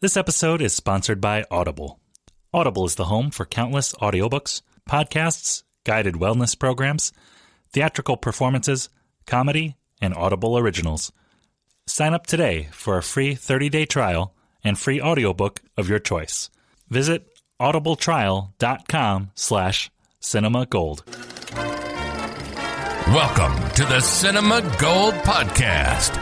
This episode is sponsored by Audible. Audible is the home for countless audiobooks, podcasts, guided wellness programs, theatrical performances, comedy, and Audible originals. Sign up today for a free 30-day trial and free audiobook of your choice. Visit audibletrial.com slash cinema gold. Welcome to the Cinema Gold Podcast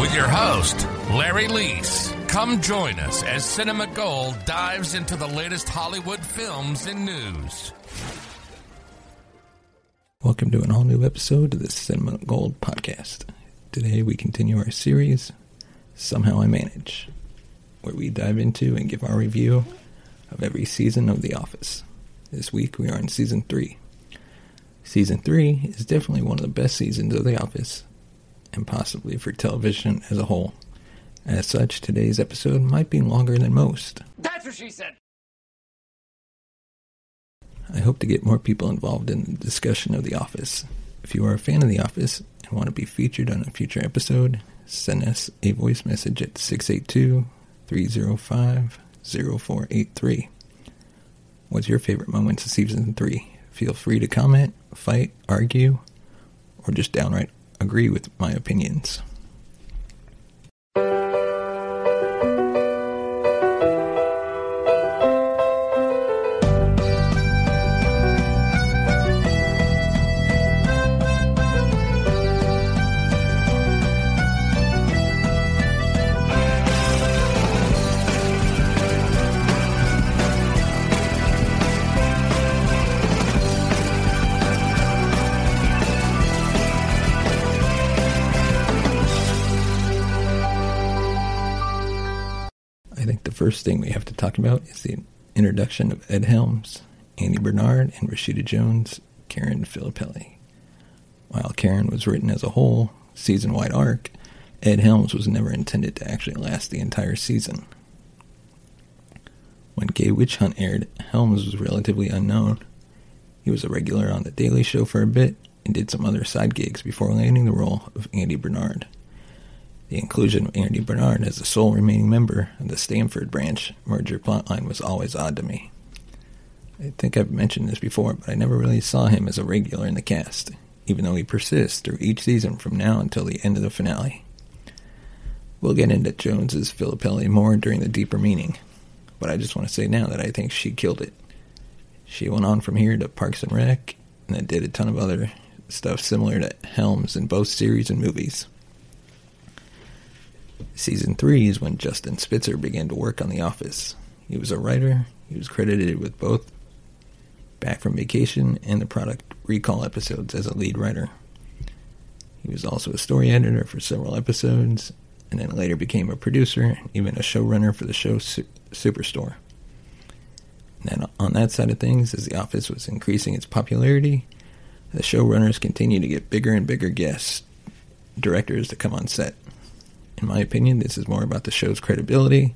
with your host, Larry Leese. Come join us as Cinema Gold dives into the latest Hollywood films and news. Welcome to an all new episode of the Cinema Gold Podcast. Today we continue our series, Somehow I Manage, where we dive into and give our review of every season of The Office. This week we are in season 3. Season 3 is definitely one of the best seasons of The Office, and possibly for television as a whole. As such, today's episode might be longer than most. That's what she said. I hope to get more people involved in the discussion of The Office. If you are a fan of The Office and want to be featured on a future episode, send us a voice message at 682 305 0483. What's your favorite moments of season 3? Feel free to comment, fight, argue, or just downright agree with my opinions. I think the first thing we have to talk about is the introduction of Ed Helms, Andy Bernard, and Rashida Jones, Karen Filippelli. While Karen was written as a whole, season wide arc, Ed Helms was never intended to actually last the entire season. When Gay Witch Hunt aired, Helms was relatively unknown. He was a regular on The Daily Show for a bit and did some other side gigs before landing the role of Andy Bernard. The inclusion of Andy Bernard as the sole remaining member of the Stamford branch merger plotline was always odd to me. I think I've mentioned this before, but I never really saw him as a regular in the cast, even though he persists through each season from now until the end of the finale. We'll get into Jones's Filippelli more during the deeper meaning, but I just want to say now that I think she killed it. She went on from here to Parks and Rec, and then did a ton of other stuff similar to Helms in both series and movies. Season 3 is when Justin Spitzer began to work on The Office. He was a writer, he was credited with both Back from Vacation and the Product Recall episodes as a lead writer. He was also a story editor for several episodes, and then later became a producer, and even a showrunner for the show Su- Superstore. And then on that side of things, as The Office was increasing its popularity, the showrunners continued to get bigger and bigger guests, directors to come on set. In my opinion, this is more about the show's credibility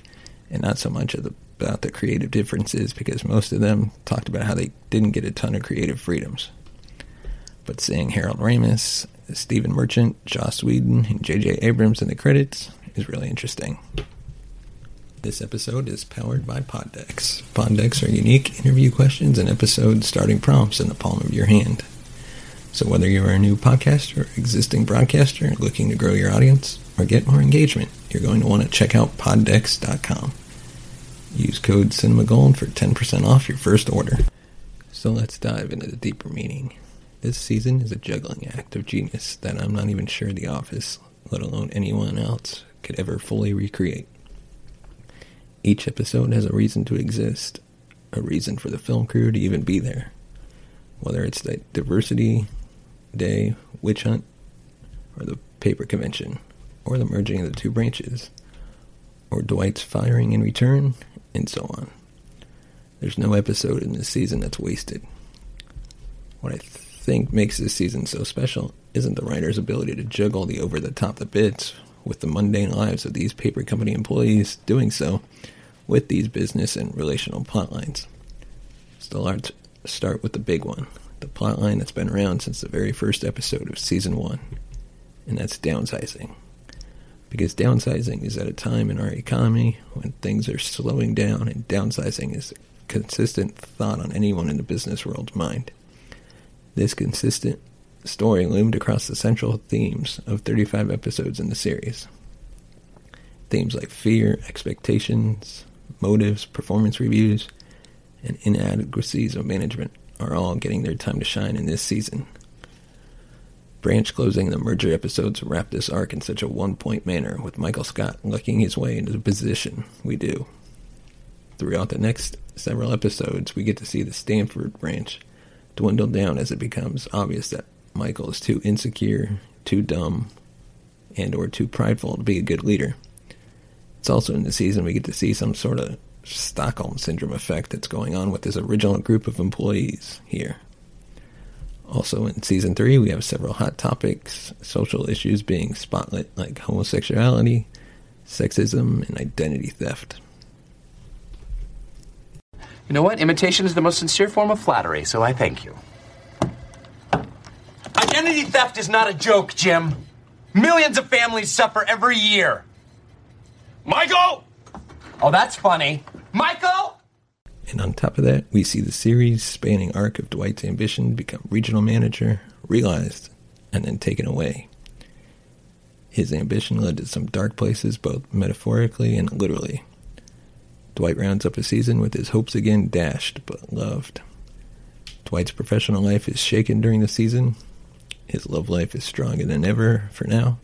and not so much the, about the creative differences because most of them talked about how they didn't get a ton of creative freedoms. But seeing Harold Ramis, Stephen Merchant, Joss Whedon, and J.J. Abrams in the credits is really interesting. This episode is powered by Poddex. Poddex are unique interview questions and episode starting prompts in the palm of your hand. So whether you're a new podcaster existing broadcaster looking to grow your audience or get more engagement, you're going to want to check out poddex.com. Use code CinemaGold for 10% off your first order. So let's dive into the deeper meaning. This season is a juggling act of genius that I'm not even sure The Office, let alone anyone else, could ever fully recreate. Each episode has a reason to exist, a reason for the film crew to even be there. Whether it's the diversity day, witch hunt, or the paper convention, or the merging of the two branches, or Dwight's firing in return, and so on. There's no episode in this season that's wasted. What I think makes this season so special isn't the writer's ability to juggle the over the top the bits with the mundane lives of these paper company employees doing so with these business and relational plotlines. Still, let's start with the big one, the plotline that's been around since the very first episode of season one, and that's downsizing. Because downsizing is at a time in our economy when things are slowing down, and downsizing is a consistent thought on anyone in the business world's mind. This consistent story loomed across the central themes of 35 episodes in the series. Themes like fear, expectations, motives, performance reviews, and inadequacies of management are all getting their time to shine in this season. Branch closing the merger episodes wrap this arc in such a one point manner, with Michael Scott lucking his way into the position we do. Throughout the next several episodes, we get to see the Stamford branch dwindle down as it becomes obvious that Michael is too insecure, too dumb, and or too prideful to be a good leader. It's also in the season we get to see some sort of Stockholm syndrome effect that's going on with this original group of employees here. Also in season three, we have several hot topics, social issues being spotlit like homosexuality, sexism, and identity theft. You know what? Imitation is the most sincere form of flattery, so I thank you. Identity theft is not a joke, Jim. Millions of families suffer every year. Michael! Oh, that's funny. Michael! And on top of that, we see the series spanning arc of Dwight's ambition to become regional manager realized and then taken away. His ambition led to some dark places, both metaphorically and literally. Dwight rounds up a season with his hopes again dashed but loved. Dwight's professional life is shaken during the season. His love life is stronger than ever for now,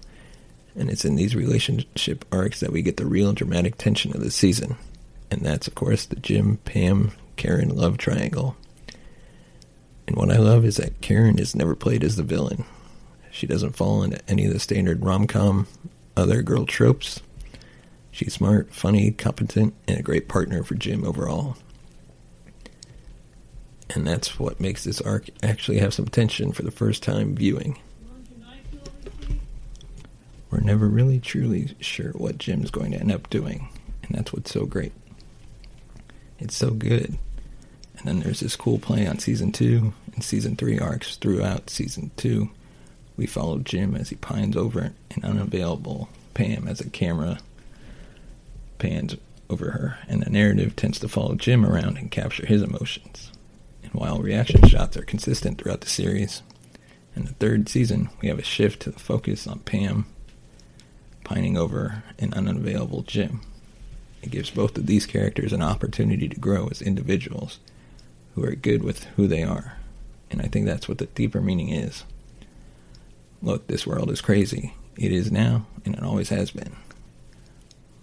and it's in these relationship arcs that we get the real dramatic tension of the season. And that's, of course, the Jim, Pam, Karen love triangle. And what I love is that Karen is never played as the villain. She doesn't fall into any of the standard rom com other girl tropes. She's smart, funny, competent, and a great partner for Jim overall. And that's what makes this arc actually have some tension for the first time viewing. We're never really truly sure what Jim's going to end up doing, and that's what's so great. It's so good. And then there's this cool play on season two and season three arcs throughout season two. We follow Jim as he pines over an unavailable Pam as a camera pans over her, and the narrative tends to follow Jim around and capture his emotions. And while reaction shots are consistent throughout the series, in the third season we have a shift to the focus on Pam pining over an unavailable Jim. It gives both of these characters an opportunity to grow as individuals who are good with who they are. And I think that's what the deeper meaning is. Look, this world is crazy. It is now, and it always has been.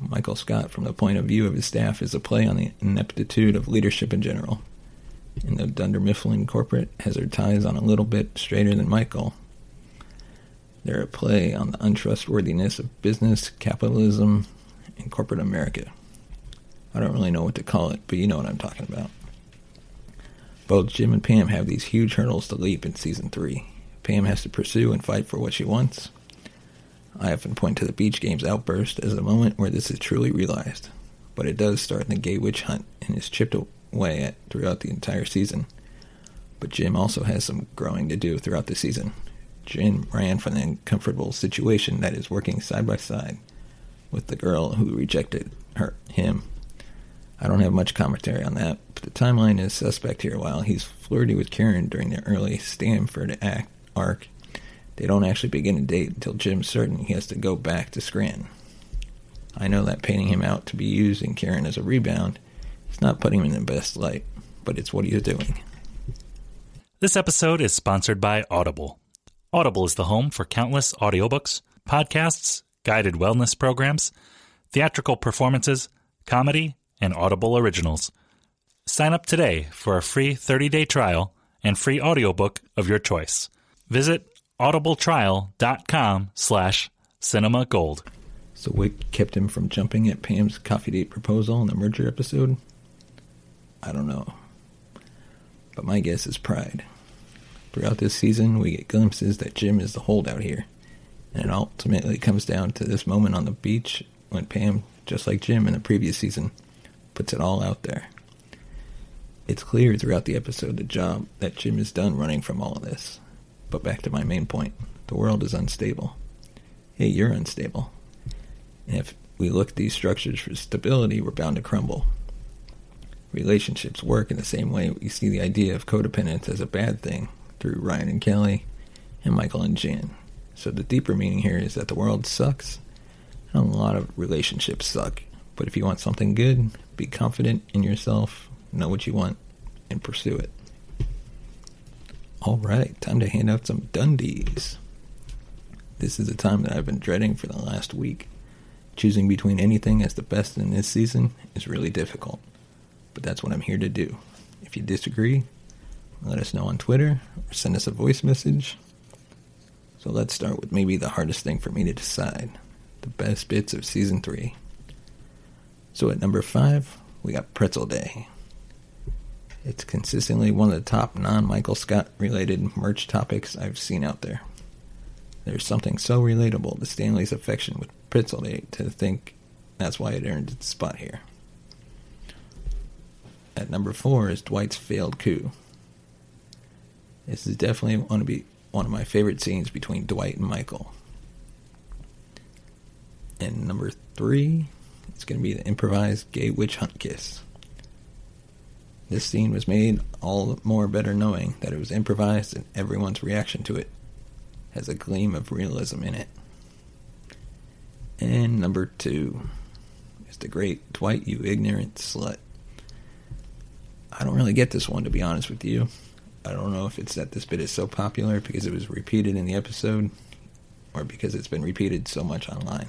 Michael Scott, from the point of view of his staff, is a play on the ineptitude of leadership in general. And though Dunder Mifflin Corporate has their ties on a little bit straighter than Michael, they're a play on the untrustworthiness of business, capitalism, and corporate America. I don't really know what to call it, but you know what I'm talking about. Both Jim and Pam have these huge hurdles to leap in season three. Pam has to pursue and fight for what she wants. I often point to the Beach Games outburst as a moment where this is truly realized, but it does start in the gay witch hunt and is chipped away at throughout the entire season. But Jim also has some growing to do throughout the season. Jim ran from the uncomfortable situation that is working side by side with the girl who rejected her him. I don't have much commentary on that, but the timeline is suspect here. While he's flirty with Karen during the early Stamford act arc, they don't actually begin a date until Jim's certain he has to go back to Scranton. I know that painting him out to be used in Karen as a rebound is not putting him in the best light, but it's what he's doing. This episode is sponsored by Audible. Audible is the home for countless audiobooks, podcasts, guided wellness programs, theatrical performances, comedy, and Audible originals. Sign up today for a free 30-day trial and free audiobook of your choice. Visit audibletrial.com slash cinema gold. So what kept him from jumping at Pam's coffee date proposal in the merger episode? I don't know. But my guess is pride. Throughout this season, we get glimpses that Jim is the holdout here. And it ultimately comes down to this moment on the beach when Pam, just like Jim in the previous season, puts it all out there. It's clear throughout the episode the job that Jim is done running from all of this. But back to my main point the world is unstable. Hey, you're unstable. And if we look at these structures for stability, we're bound to crumble. Relationships work in the same way we see the idea of codependence as a bad thing through Ryan and Kelly and Michael and Jan. So the deeper meaning here is that the world sucks and a lot of relationships suck. But if you want something good, be confident in yourself, know what you want, and pursue it. All right, time to hand out some Dundies. This is a time that I've been dreading for the last week. Choosing between anything as the best in this season is really difficult, but that's what I'm here to do. If you disagree, let us know on Twitter or send us a voice message. So let's start with maybe the hardest thing for me to decide the best bits of season three. So at number five, we got Pretzel Day. It's consistently one of the top non Michael Scott related merch topics I've seen out there. There's something so relatable to Stanley's affection with Pretzel Day to think that's why it earned its spot here. At number four is Dwight's failed coup. This is definitely going to be one of my favorite scenes between Dwight and Michael. And number three, it's going to be the improvised gay witch hunt kiss. This scene was made all the more better knowing that it was improvised and everyone's reaction to it has a gleam of realism in it. And number two is the great Dwight, you ignorant slut. I don't really get this one, to be honest with you. I don't know if it's that this bit is so popular because it was repeated in the episode or because it's been repeated so much online.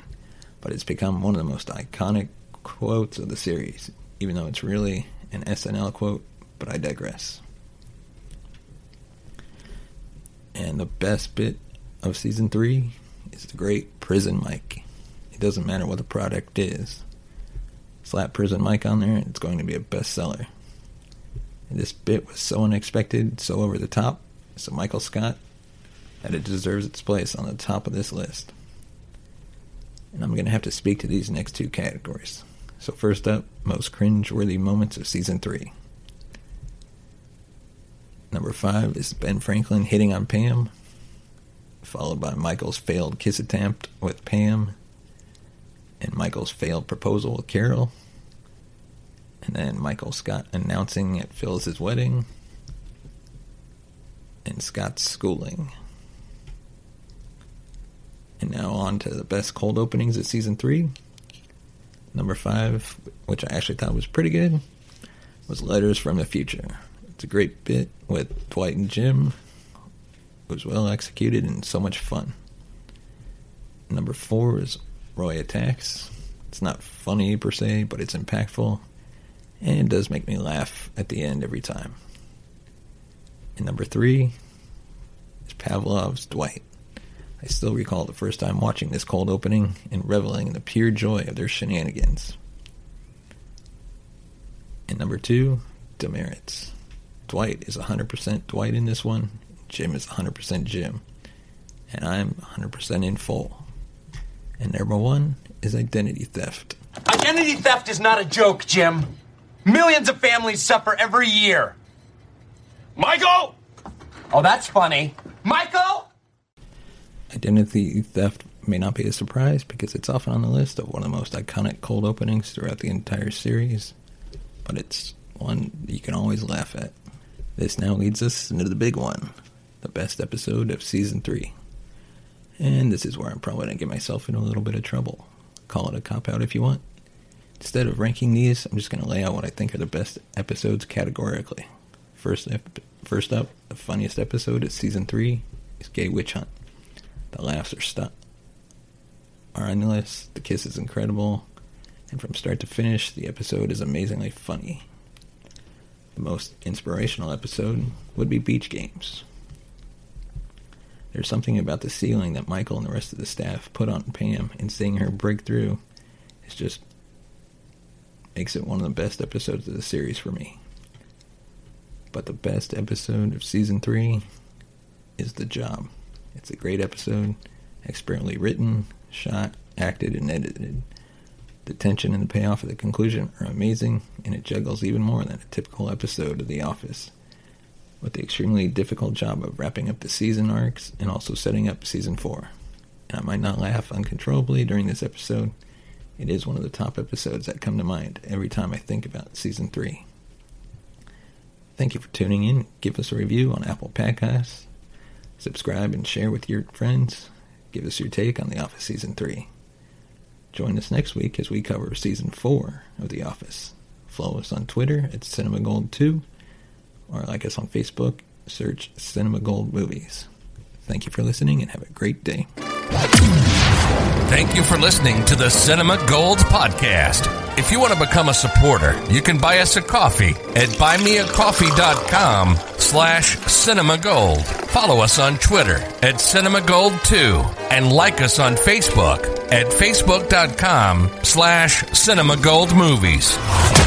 But it's become one of the most iconic quotes of the series, even though it's really an SNL quote, but I digress. And the best bit of season three is the great Prison Mike. It doesn't matter what the product is. Slap Prison Mike on there, it's going to be a bestseller. And this bit was so unexpected, so over the top, so Michael Scott, that it deserves its place on the top of this list. And I'm going to have to speak to these next two categories. So first up, most cringe-worthy moments of season three. Number five is Ben Franklin hitting on Pam followed by Michael's failed kiss attempt with Pam, and Michael's failed proposal with Carol, and then Michael Scott announcing at Phyllis's wedding, and Scott's schooling. And now on to the best cold openings of season three. Number five, which I actually thought was pretty good, was Letters from the Future. It's a great bit with Dwight and Jim it was well executed and so much fun. Number four is Roy Attacks. It's not funny per se, but it's impactful, and it does make me laugh at the end every time. And number three is Pavlov's Dwight. I still recall the first time watching this cold opening and reveling in the pure joy of their shenanigans. And number two, demerits. Dwight is 100% Dwight in this one, Jim is 100% Jim. And I'm 100% in full. And number one is identity theft. Identity theft is not a joke, Jim. Millions of families suffer every year. Michael! Oh, that's funny. Michael! Identity theft may not be a surprise because it's often on the list of one of the most iconic cold openings throughout the entire series, but it's one you can always laugh at. This now leads us into the big one the best episode of season three. And this is where I'm probably going to get myself in a little bit of trouble. Call it a cop out if you want. Instead of ranking these, I'm just going to lay out what I think are the best episodes categorically. First, ep- first up, the funniest episode of season three is Gay Witch Hunt. The laughs are stuck are endless. The kiss is incredible, and from start to finish, the episode is amazingly funny. The most inspirational episode would be Beach Games. There's something about the ceiling that Michael and the rest of the staff put on Pam, and seeing her break through is just makes it one of the best episodes of the series for me. But the best episode of season three is The Job. It's a great episode, expertly written, shot, acted, and edited. The tension and the payoff at the conclusion are amazing, and it juggles even more than a typical episode of The Office. With the extremely difficult job of wrapping up the season arcs and also setting up season 4. And I might not laugh uncontrollably during this episode. It is one of the top episodes that come to mind every time I think about season 3. Thank you for tuning in. Give us a review on Apple Podcasts. Subscribe and share with your friends. Give us your take on The Office Season 3. Join us next week as we cover Season 4 of The Office. Follow us on Twitter at CinemaGold2 or like us on Facebook, search Cinema Gold Movies. Thank you for listening and have a great day. Thank you for listening to the Cinema Gold Podcast. If you want to become a supporter, you can buy us a coffee at buymeacoffee.com slash cinemagold. Follow us on Twitter at cinemagold2 and like us on Facebook at facebook.com slash cinemagoldmovies.